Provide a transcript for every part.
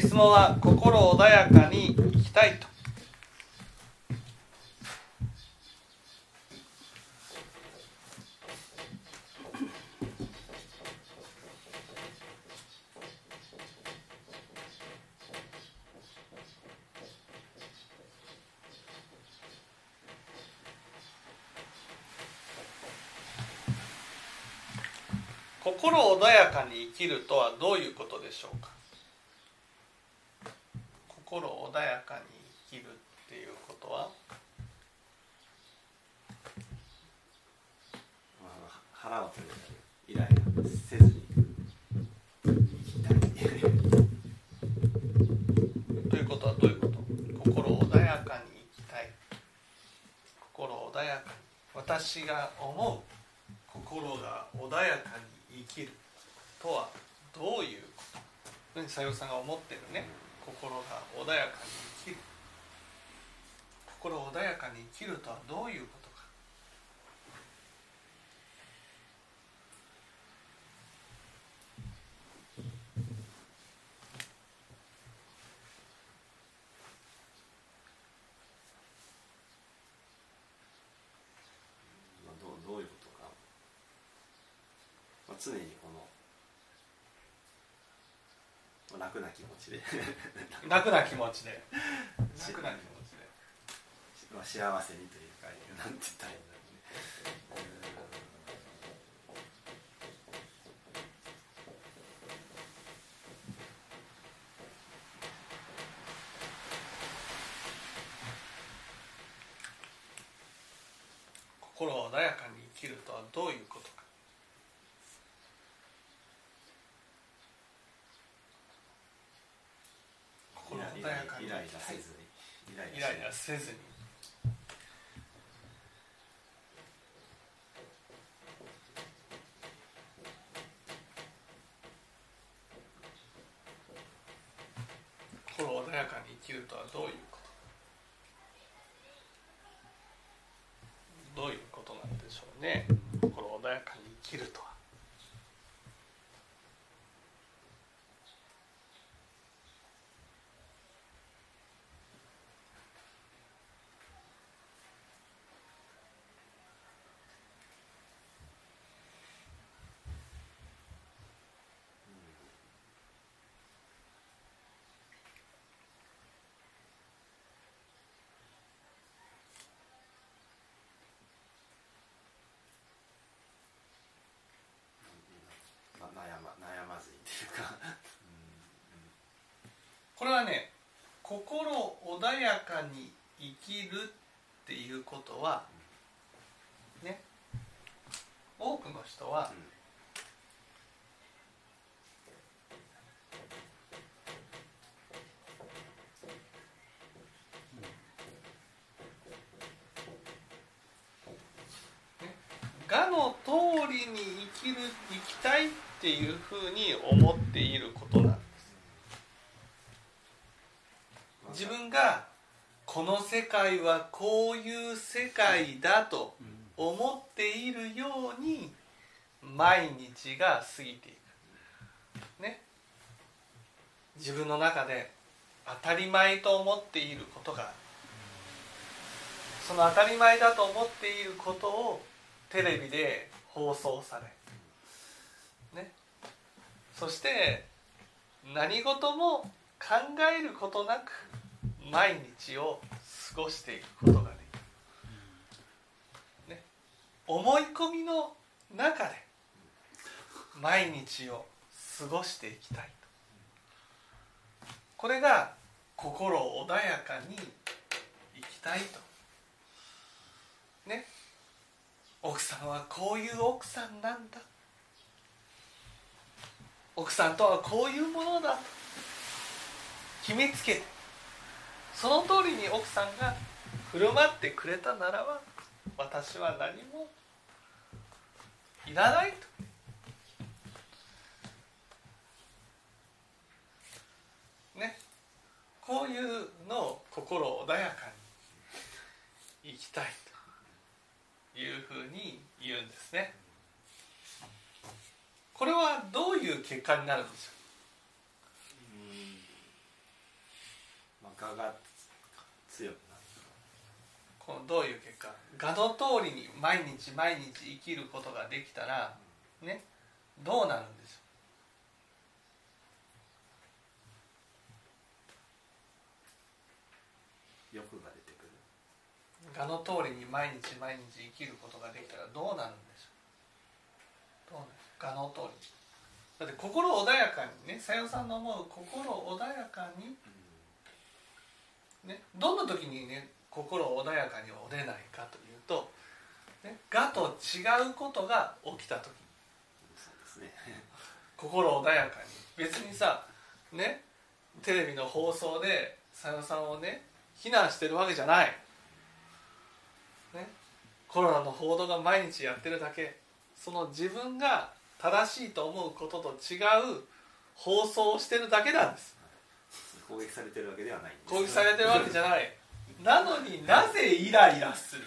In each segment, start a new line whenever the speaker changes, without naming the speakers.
質問は心穏やかに生きたいと。心穏やかに生きるとはどういうことでしょうか？心穏やかに生きるっていうことは？
腹を取れたりイライラせずに生きたい。
ということはどういうこと？心穏やかに生きたい。心穏やかに。私が思う心が穏やかに生きるとはどういうこと？さよさんが思ってるね心が穏やかに生きる。心穏やかに生きるとはどういうことか
まあどうどういうことか、まあ、常にこのまあ楽な気持ちで。
楽な気持ちで。楽な気持ちで。
まあ幸せにというかなんて言ったらいいんだろうね。
心穏やかに生きるとはどういうことか心
イ
穏やかに
ライライラせずに。イライ
ラせずに心穏やかに生きるとはどういうことどういうことなんでしょうね心穏やかに生きるとは
まあ悩ま悩まずにっていうか
これはね心穏やかに生きるっていうことはね多くの人は
うん。
我の通りに生きる生きたいっていうふうに思っていることなんです
まあ
自分がこの世界はこういう世界だと思っているように毎日が過ぎていく。ね。自分の中で当たり前と思っていることがその当たり前だと思っていることをテレビで放送されね。そして何事も考えることなく毎日を過ごしていくことができる、ね、思い込みの中で毎日を過ごしていきたいと。これが心穏やかに生きたいと。ね奥さんはこういう奥さんなんだ。奥さんとはこういうものだ。と決めつけて。その通りに奥さんが振る舞ってくれたならば私は何もいらないと。ね。こういうのを心穏やかに生きたいというふうに言うんですね。これはどういう結果になるんでしょう？
まあ、我が強くな。る
このどういう結果？我の通りに毎日毎日生きることができたらねどうなるんでしょ
欲が出てくる。
う我の通りに毎日毎日生きることができたらどうなるんでしょうどうなる我の通り。だって心穏やかにねさよさんの思う心穏やかにねどんな時にね心穏やかに折れないかというと、ね、我と違うことが起きた時。
そうですね。
心穏やかに。別にさねテレビの放送でさよさんをね非難してるわけじゃない、ね、コロナの報道が毎日やってるだけ。その自分が正しいと思うことと違う放送をしてるだけなんです
攻撃されてるわけではない
攻撃されてるわけじゃない。なのになぜイライラする？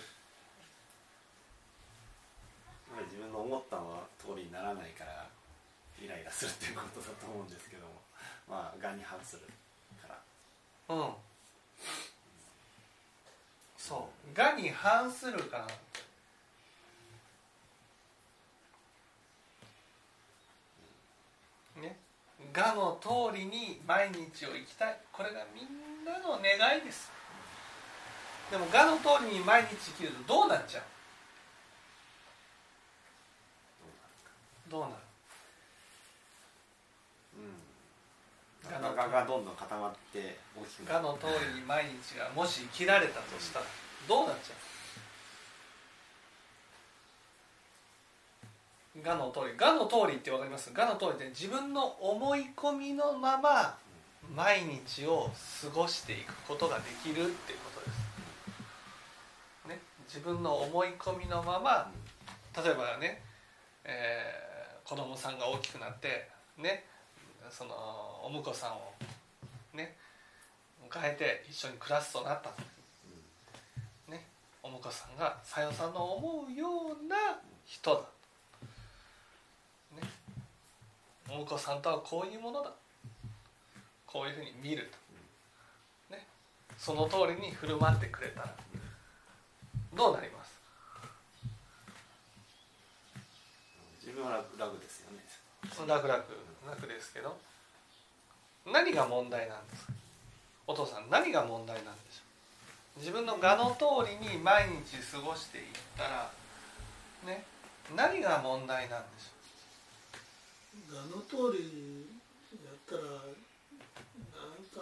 まあ自分の思ったのは通りにならないからイライラするっていうことだと思うんですけども。まあがんに反するから。
うん。そう。がに反するからねがの通りに毎日を生きたい。これがみんなの願いです。でもがの通りに毎日生きるとどうなっちゃう？どうなる？
うん。がががどんどん固まって大きくなる。
がの通りに毎日がもし生きられたとしたらどうなっちゃう？がの通りがの通りってわかります？がの通りって自分の思い込みのまま毎日を過ごしていくことができるっていうことです、ね、自分の思い込みのまま例えばね、えー子供さんが大きくなってねそのお婿さんをね迎えて一緒に暮らすとなったねお婿さんがさよさんの思うような人だねお婿さんとはこういうものだ。こういうふうに見ると。ね。その通りに振る舞ってくれたら。どうなります？
自分は楽楽ですよね。
楽々楽ですけど。何が問題なんですか？お父さん何が問題なんでしょう？自分の我の通りに毎日過ごしていったらね。何が問題なんでしょ
あの通りやったらなんか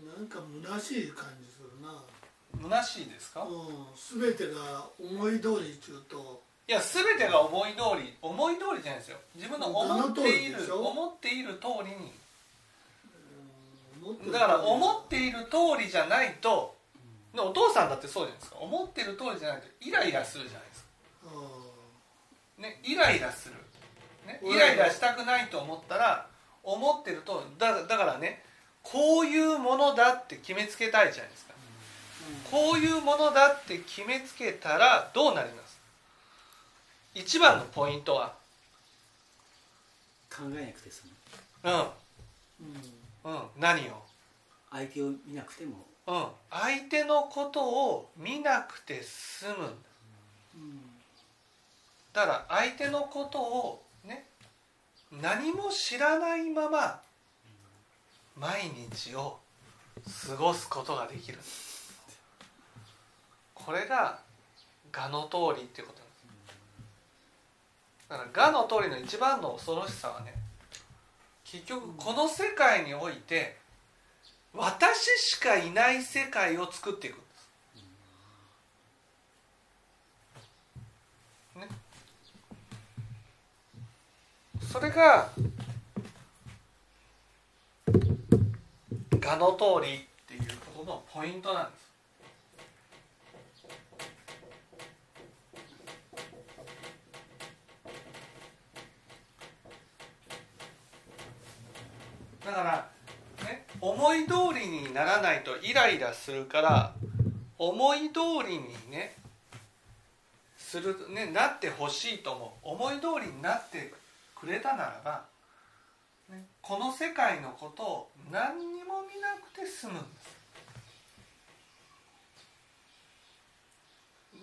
なんか虚しい感じするな、
う虚しいですか？
うん、全てが思い通りっちゅうと。
いや全てが思い通り思い通りじゃないですよ。自分の思っている思っている通りに。だから思っている通りじゃないとでお父さんだってそうじゃないですか。思ってる通りじゃないとイライラするじゃないですか。
あ
ね、イライラする、ね、
うん。
イライラしたくないと思ったら思ってるとだだからねこういうものだって決めつけたいじゃないですか。こういうものだって決めつけたらどうなります？一番のポイントは。
考えなくて済
う
む。
うん。
ん。うん。何を？
相手を見なくても。
うん。相手のことを見なくて済むんだ。
うん
だから相手のことをね何も知らないまま毎日を過ごすことができる。これが我の通りっていうことなんです。だから我の通りの一番の恐ろしさはね結局この世界において私しかいない世界を作っていくんですねそれが我の通りっていうことのポイントなんです。だからね思い通りにならないとイライラするから思い通りにねする、ね、なってほしいと思う。思い通りになってくくれたならばね、この世界のことを何にも見なくて済むんです。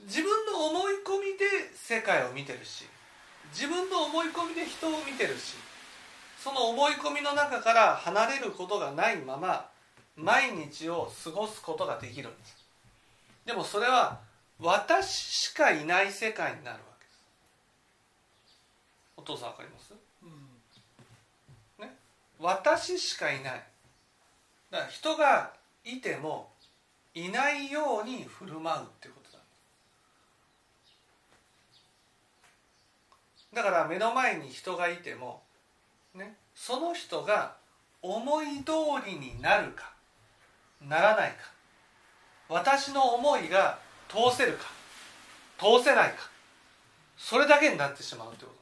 自分の思い込みで世界を見てるし自分の思い込みで人を見てるしその思い込みの中から離れることがないまま毎日を過ごすことができるんです。でもそれは私しかいない世界になる。お父さん分かります？
うん。
ね？私しかいない。だから人がいてもいないように振る舞うってことなんですだから目の前に人がいてもね？その人が思い通りになるかならないか。私の思いが通せるか通せないか。それだけになってしまうということ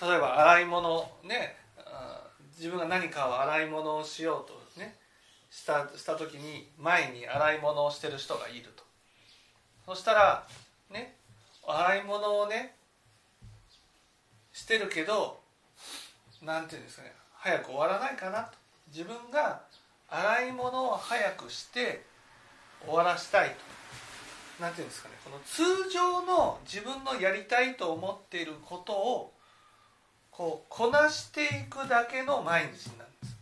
例えば洗い物ね自分が何かを洗い物をしようとねしたした時に前に洗い物をしてる人がいると。そしたらね洗い物をねしてるけどなんていうんですかね早く終わらないかなと。自分が洗い物を早くして終わらしたいと。なんていうんですかねこの通常の自分のやりたいと思っていることをこうこなしていくだけの毎日なんです。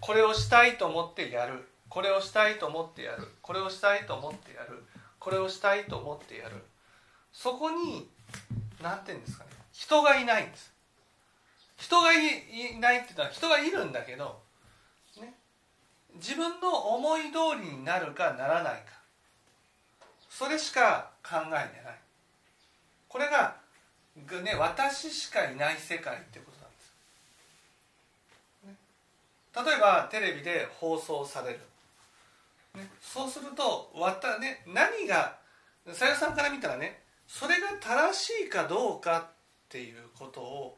これをしたいと思ってやる。これをしたいと思ってやる。これをしたいと思ってやる。これをしたいと思ってやる。そこに何て言うんですかね。人がいないんです。人がいいないって言ったら人がいるんだけど、ね、自分の思い通りになるかならないか。それしか考えてない。これが、ぐね、私しかいない世界ってことなんです、例えばテレビで放送される、ね、そうするとわた、ね、何がさゆさんから見たらねそれが正しいかどうかっていうことを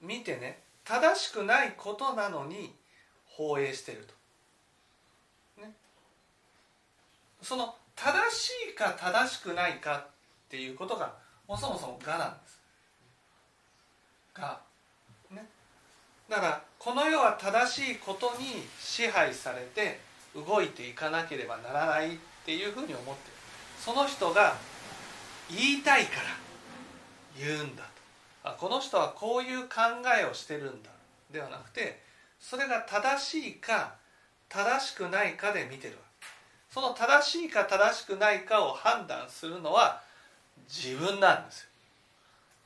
見てね正しくないことなのに放映してると、ね、その正しいか正しくないかっていうことがもそもそも「が」なんです。が、ね、だからこの世は正しいことに支配されて動いていかなければならないっていうふうに思ってる。その人が言いたいから言うんだと。あこの人はこういう考えをしてるんだではなくてそれが正しいか正しくないかで見てる。その正しいか正しくないかを判断するのは自分なんですよ。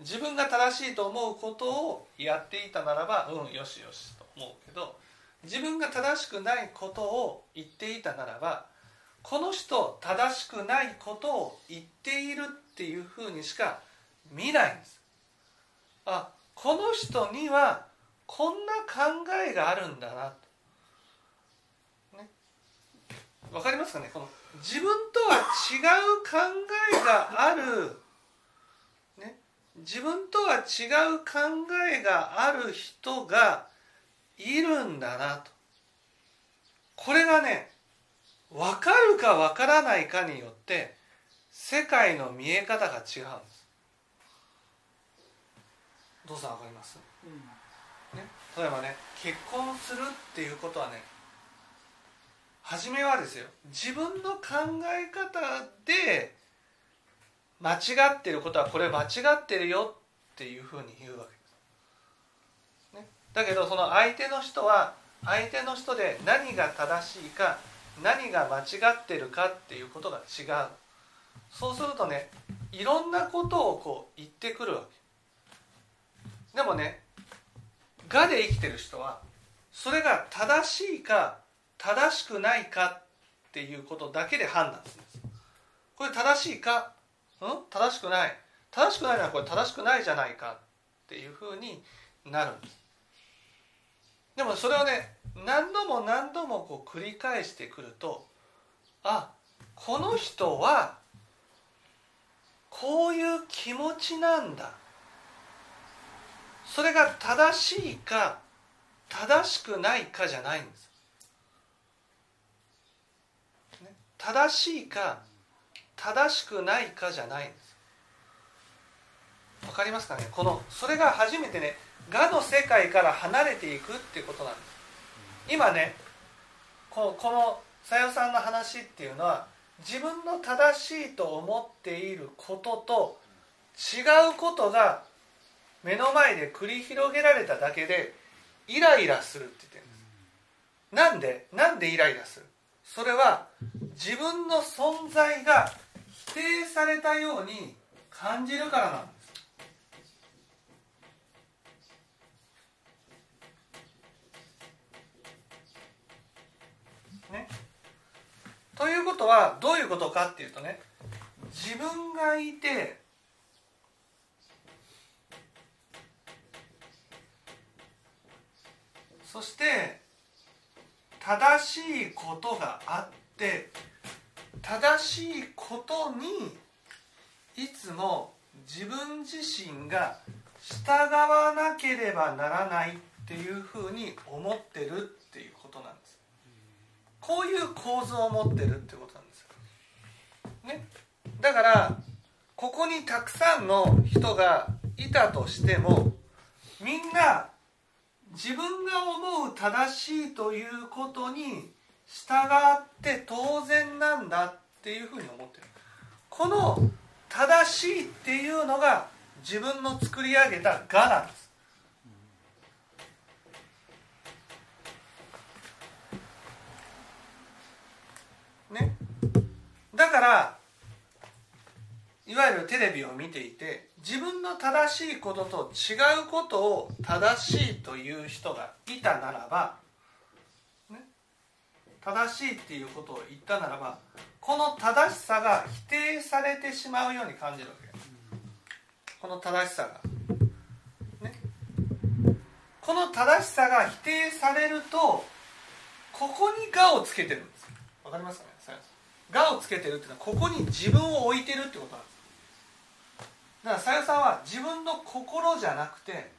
自分が正しいと思うことをやっていたならばうんよしよしと思うけど自分が正しくないことを言っていたならばこの人正しくないことを言っているっていうふうにしか見ないんです。あこの人にはこんな考えがあるんだなと、ね、わかりますかね？この自分とは違う考えがある、ね、自分とは違う考えがある人がいるんだなと。これがね分かるか分からないかによって世界の見え方が違うんです。どうさん分かります、ね、例えばね結婚するっていうことはね初めはですよ自分の考え方で間違ってることはこれ間違ってるよっていうふうに言うわけです、ね、だけどその相手の人は相手の人で何が正しいか何が間違ってるかっていうことが違う。そうするとねいろんなことをこう言ってくるわけ。でもね「が」で生きてる人はそれが正しいか正しくないかっていうことだけで判断するんですこれ正しいか？うん？正しくない。正しくないのはこれ正しくないじゃないかっていうふうになるんです。でもそれをね何度も何度もこう繰り返してくるとあこの人はこういう気持ちなんだ。それが正しいか正しくないかじゃないんです、ね、正しいか正しくないかじゃないんです。わかりますかね？このそれが初めてね我の世界から離れていくっていうことなんです。今ねここのさよさんの話っていうのは自分の正しいと思っていることと違うことが目の前で繰り広げられただけでイライラするって言ってるんです。なんで？なんでイライラする？それは自分の存在が否定されたように感じるからなんです。ね。ということはどういうことかっていうとね自分がいてそして正しいことがあって正しいことにいつも自分自身が従わなければならないっていうふうに思ってるっていうことなんです。こういう構図を持ってるってことなんです。よ、ね、だからここにたくさんの人がいたとしてもみんな自分が思う正しいということに従って当然なんだっていうふうに思ってる。この正しいっていうのが自分の作り上げた我なんです。ね。だからいわゆるテレビを見ていて自分の正しいことと違うことを正しいという人がいたならば、ね、正しいっていうことを言ったならばこの正しさが否定されてしまうように感じるわけ。この正しさが。ね、この正しさが否定されるとここに「が」をつけてるんです。わかりますかね「が」をつけてるっていうのはここに自分を置いてるってことなんです。だからさよさんは自分の心じゃなくて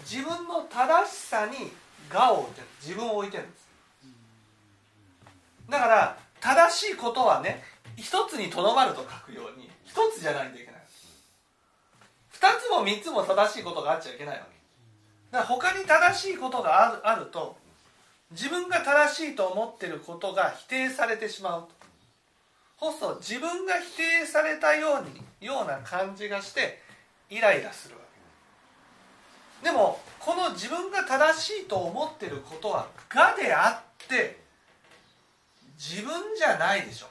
自分の正しさに「が」を置いてる。自分を置いてるんです。だから正しいことはね一つにとどまると書くように一つじゃないといけない。二つも三つも正しいことがあっちゃいけないわけ。だから他に正しいことがあるあると自分が正しいと思ってることが否定されてしまうと。そうすると自分が否定されたようにような感じがしてイライラするわけ。でもこの自分が正しいと思ってることは「が」であって自分じゃないでしょ。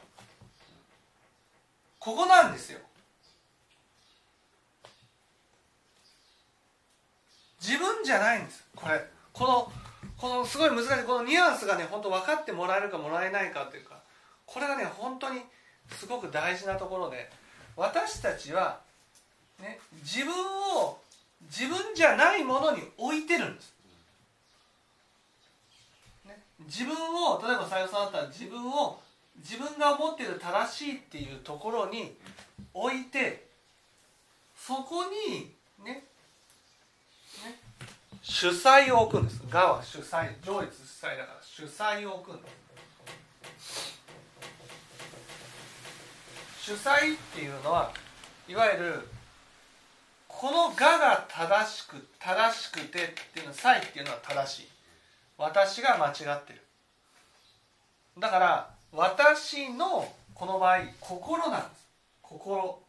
ここなんですよ。自分じゃないんです。これこのこのすごい難しいこのニュアンスがね本当分かってもらえるかもらえないかというかこれがね本当にすごく大事なところで私たちは、ね、自分を自分じゃないものに置いてるんです、ね、自分を例えばさよさんだったら自分を自分が思っている正しいっていうところに置いてそこにねね主催を置くんです「が」は主催上越主催だから主催を置くんです。主催っていうのはいわゆるこの「が」が正しく正しくてっていうの「才」っていうのは正しい。私が間違ってる。だから私のこの場合心なんです。心。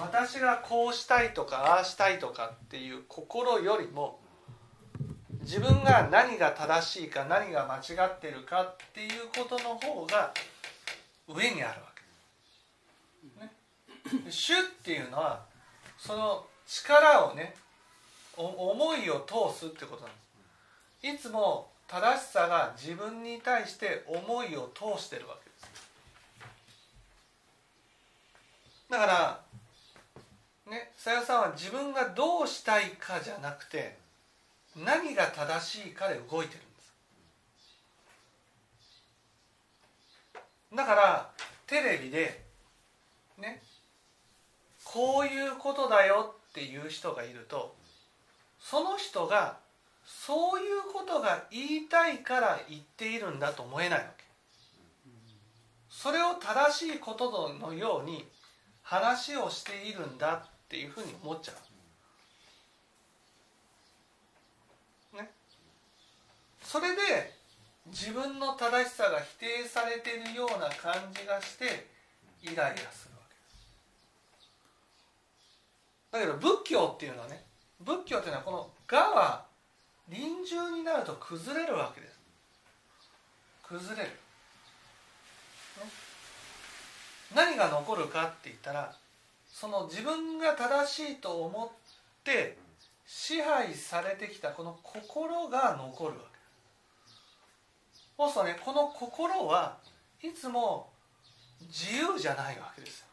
私がこうしたいとかああしたいとかっていう心よりも自分が何が正しいか何が間違ってるかっていうことの方が上にあるわけ。ね、主っていうのはその力をね思いを通すってことなんです。いつも正しさが自分に対して思いを通してるわけです。だからね、さよさんは自分がどうしたいかじゃなくて何が正しいかで動いてるんですだからテレビでねこういうことだよっていう人がいるとその人がそういうことが言いたいから言っているんだと思えないわけそれを正しいことのように話をしているんだっていうふうに思っちゃう。ね。それで自分の正しさが否定されているような感じがしてイライラするわけです。だけど仏教っていうのはね仏教っていうのはこの「我」は臨終になると崩れるわけです。崩れる。何が残るかって言ったらその自分が正しいと思って支配されてきたこの心が残るわけそうするとねこの心はいつも自由じゃないわけです、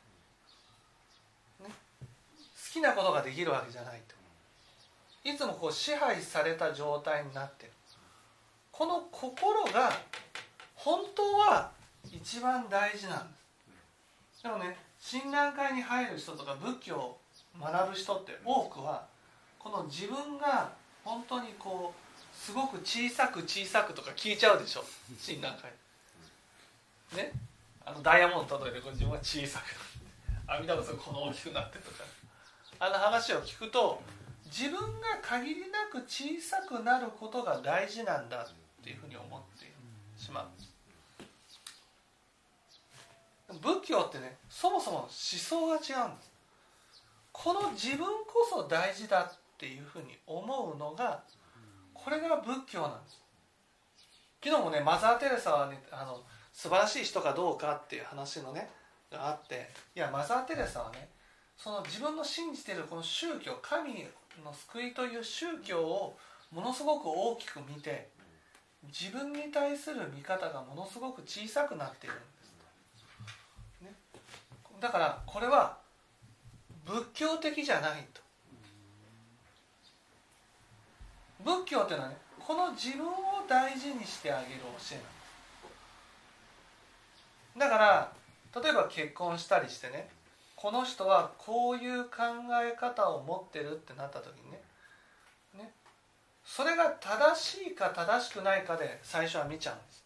きなことができるわけじゃないといつもこう支配された状態になってる。この心が本当は一番大事なんです。でもね親鸞会に入る人とか仏教を学ぶ人って多くはこの自分が本当にこうすごく小さく小さくとか聞いちゃうでしょ。診断会。ね。あのダイヤモンド例えてこ自分が小さく阿弥陀仏がこの大きくなってとか。あの話を聞くと自分が限りなく小さくなることが大事なんだっていうふうに思ってしまう。仏教ってねそもそも思想が違うんです。この自分こそ大事だっていうふうに思うのがこれが仏教なんです。昨日もねマザー・テレサはねあの素晴らしい人かどうかっていう話のねがあっていやマザー・テレサはねその自分の信じてるこの宗教神の救いという宗教をものすごく大きく見て自分に対する見方がものすごく小さくなっているんです、ね、だからこれは仏教的じゃないと。仏教っていうのはねこの自分を大事にしてあげる教えなんです。だから例えば結婚したりしてねこの人はこういう考え方を持ってるってなった時にね。ね。それが正しいか正しくないかで最初は見ちゃうんです。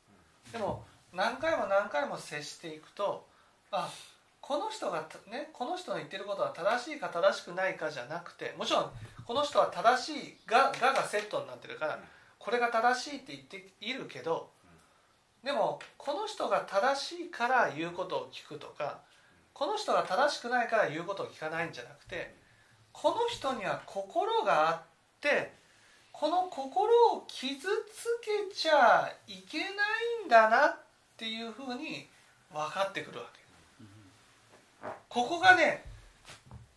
でも何回も何回も接していくとあこの人がねこの人の言ってることは正しいか正しくないかじゃなくてもちろんこの人は正しいがががセットになってるからこれが正しいって言っているけどでもこの人が正しいから言うことを聞くとかこの人が正しくないから言うことを聞かないんじゃなくてこの人には心があってこの心を傷つけちゃいけないんだなっていうふうに分かってくるわけ。ここがね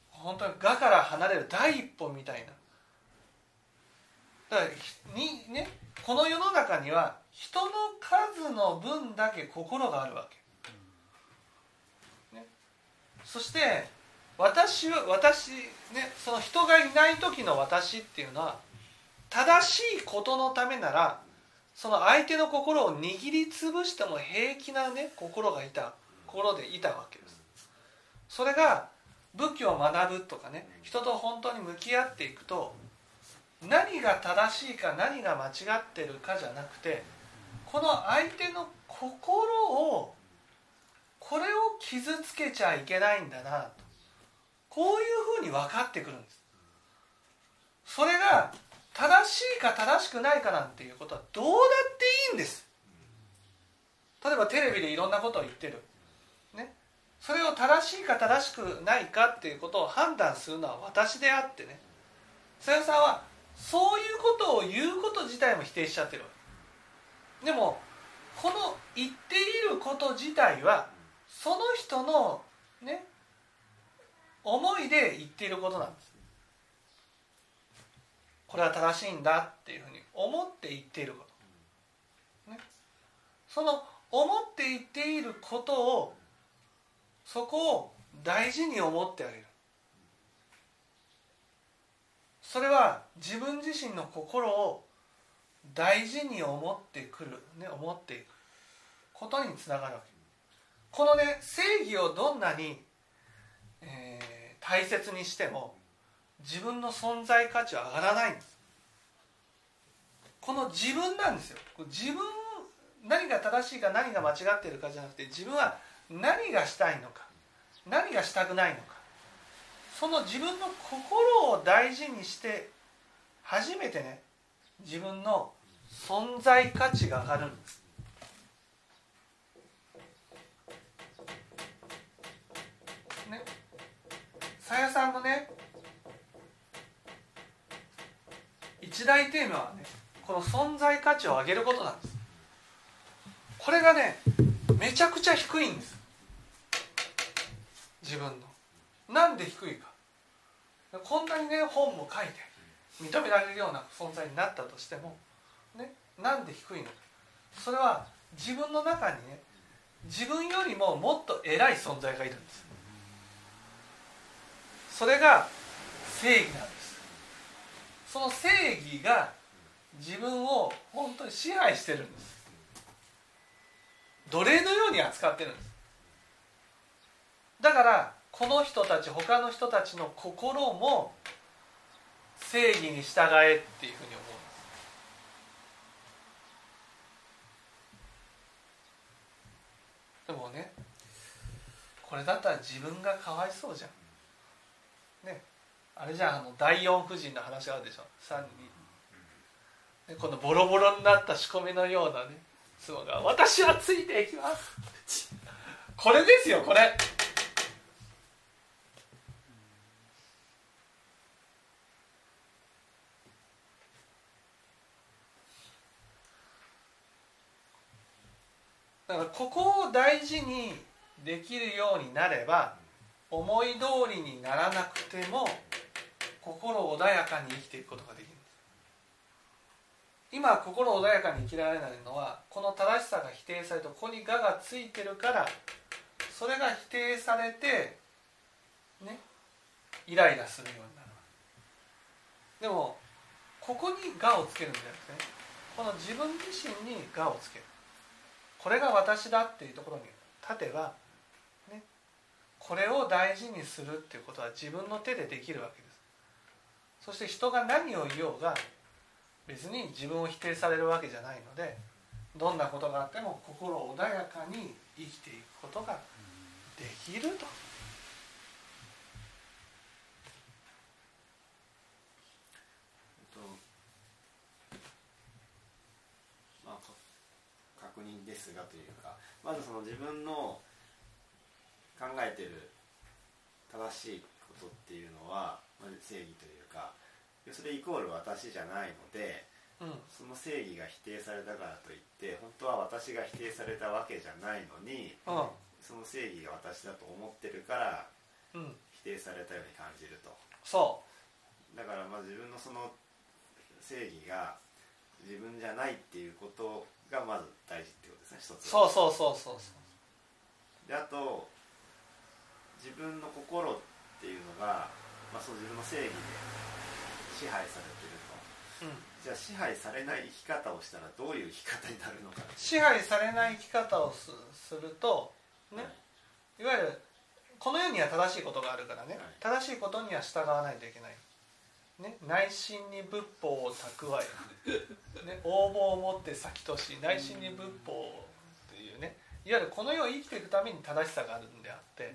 本当に「が」から離れる第一歩みたいなだからにねこの世の中には人の数の分だけ心があるわけ、そして私は私ねその人がいない時の私っていうのは正しいことのためならその相手の心を握りつぶしても平気なね心がいた心でいたわけです。それが仏教を学ぶとかね人と本当に向き合っていくと何が正しいか何が間違ってるかじゃなくてこの相手の心をこれを傷つけちゃいけないんだなと。こういうふうに分かってくるんです。それが正しいか正しくないかなんていうことはどうだっていいんです。例えばテレビでいろんなことを言ってる。ね。それを正しいか正しくないかっていうことを判断するのは私であってね。さよさんはそういうことを言うこと自体も否定しちゃってるでもこの言っていること自体はその人のね思いで言っていることなんです。これは正しいんだっていうふうに思って言っていること、ね、その思って言っていることをそこを大事に思ってあげる。それは自分自身の心を大事に思ってくる、ね、思っていくことにつながるわけ。このね正義をどんなに、えー、大切にしても自分の存在価値は上がらないんです。この自分なんですよ。自分何が正しいか何が間違っているかじゃなくて自分は何がしたいのか何がしたくないのか。その自分の心を大事にして初めてね自分の存在価値が上がるんですねさやさんのね一大テーマはねこの存在価値を上げることなんです。これがねめちゃくちゃ低いんです。自分の。なんで低いか。こんなにね本も書いて認められるような存在になったとしてもねなんで低いのか。それは自分の中にね自分よりももっと偉い存在がいるんです。それが正義なんです。その正義が自分を本当に支配してるんです。奴隷のように扱ってるんです。だからこの人たち他の人たちの心も正義に従えっていうふうに思うんです。でもねこれだったら自分がかわいそうじゃん。ねあれじゃああの第四夫人の話あるでしょ。3人、ね、このボロボロになった仕込みのようなね妻が「私はついていきます」これですよこれ。だからここを大事にできるようになれば思い通りにならなくても心穏やかに生きていくことができる。今心穏やかに生きられないのはこの正しさが否定されてここに「が」がついてるからそれが否定されてねイライラするようになる。でもここに「が」をつけるんじゃなくてねこの自分自身に「が」をつける。これが私だっていうところに立てば、ね、これを大事にするっていうことは自分の手でできるわけですそして人が何を言おうが別に自分を否定されるわけじゃないのでどんなことがあっても心穏やかに生きていくことができると。
まあ、確認ですがというかまずその自分の考えてる正しいことっていうのは、まあ、正義というかそれイコール私じゃないので
うん。
その正義が否定されたからといって本当は私が否定されたわけじゃないのに
う
その正義が私だと思ってるから
んうん、
否定されたように感じると。
そ
だからまあ自分のその正義が自分じゃないっていうことがまず大事ってことですね一つは。
うそうそうそうそう。
であと自分の心っていうのが、まあ、その自分の正義で支配されてると。
うん、
じゃあ支配されない生き方をしたらどういう生き方になるのか。
支配されない生き方をすするとね。い。わゆるこの世には正しいことがあるからね、正しいことには従わないといけない、ね、内心に仏法を蓄え、ね、応募を持って先とし内心に仏法っていうね。いわゆるこの世を生きていくために正しさがあるんであって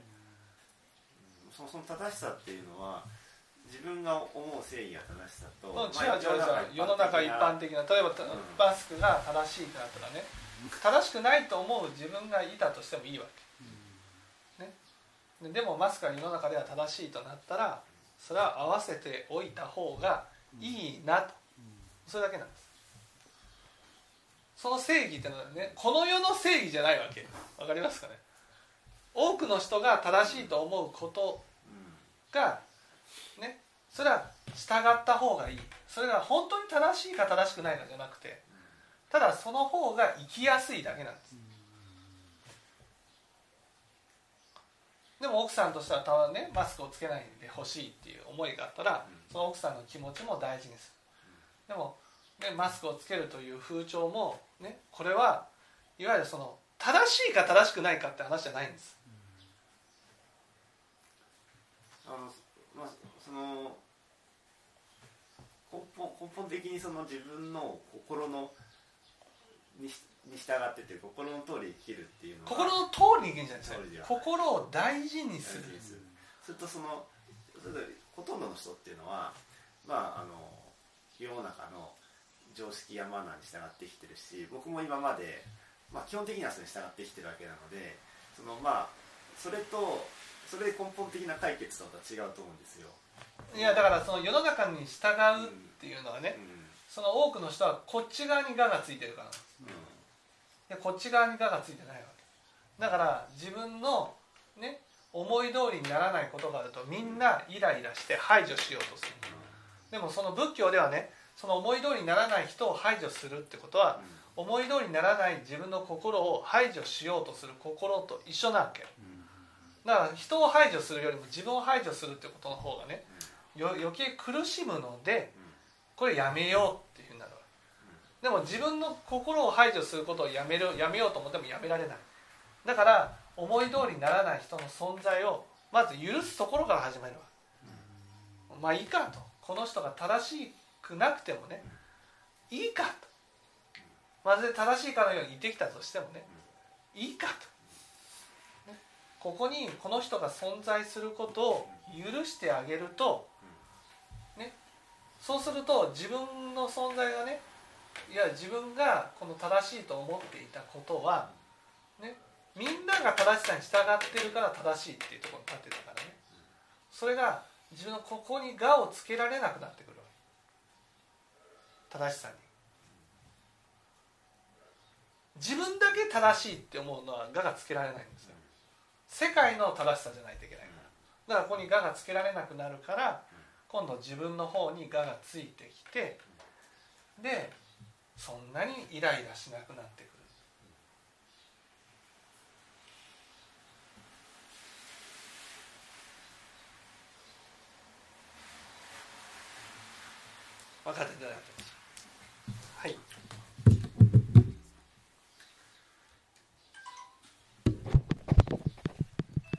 そその正しさっていうのは自分が思う正義が正しさと、
違う違う違う世の中一般的な例えばた
うん。
マスクが正しいってなったらね。正しくないと思う自分がいたとしてもいいわけ、ね、ででもマスクが世の中では正しいとなったらそれは合わせておいた方がいいなと。それだけなんです。その正義ってのはねこの世の正義じゃないわけ。わかりますかね？多くの人が正しいと思うことがねそれは従った方がいい。それが本当に正しいか正しくないかじゃなくてただその方が生きやすいだけなんです。でも奥さんとしてはたまにねマスクをつけないでほしいっていう思いがあったらその奥さんの気持ちも大事にす。るでも、ね、マスクをつけるという風潮もねこれはいわゆるその正しいか正しくないかって話じゃないんです
んあのまあその根本根本的にその自分の心のにしに従ってて心の通り生きるっていうのは
心の通りにいけんじゃないですか心を大事にする。
大事にするするとそのほとんどの人っていうのはまああの世の中の常識やマナーに従ってきてるし僕も今まで、まあ、基本的にはそれに従ってきてるわけなのでそのまあそれとそれで根本的な解決とは違うと思うんですよ。
いやだからその世の中に従うっていうのはね、
うん。
その多くの人はこっち側に「が」がついてるから。でこっち側に「が」がついてないわけ。だから自分のね思い通りにならないことがあるとみんなイライラして排除しようとする。でもその仏教ではねその思い通りにならない人を排除するってことは思い通りにならない自分の心を排除しようとする心と一緒なわけだから人を排除するよりも自分を排除するってことの方がねよ余計苦しむのでこれやめようっていうふうになるわけ。でも自分の心を排除することをやめるやめようと思ってもやめられない。だから思い通りにならない人の存在をまず許すところから始めるわ。けまあいいかと。この人が正しくなくてもねいいかと。まるで正しいかのように言ってきたとしてもねいいかと、ね、ここにこの人が存在することを許してあげるとねそうすると自分の存在がねいや自分がこの正しいと思っていたことはねみんなが正しさに従ってるから正しいっていうところに立ってたからね。それが自分のここに「が」をつけられなくなってくる正しさに。自分だけ正しいって思うのは「が」がつけられないんです世界の正しさじゃないといけないから。だからここに「が」がつけられなくなるから今度自分の方に「が」がついてきてでそんなにイライラしなくなってくる。分かっていただいて。ます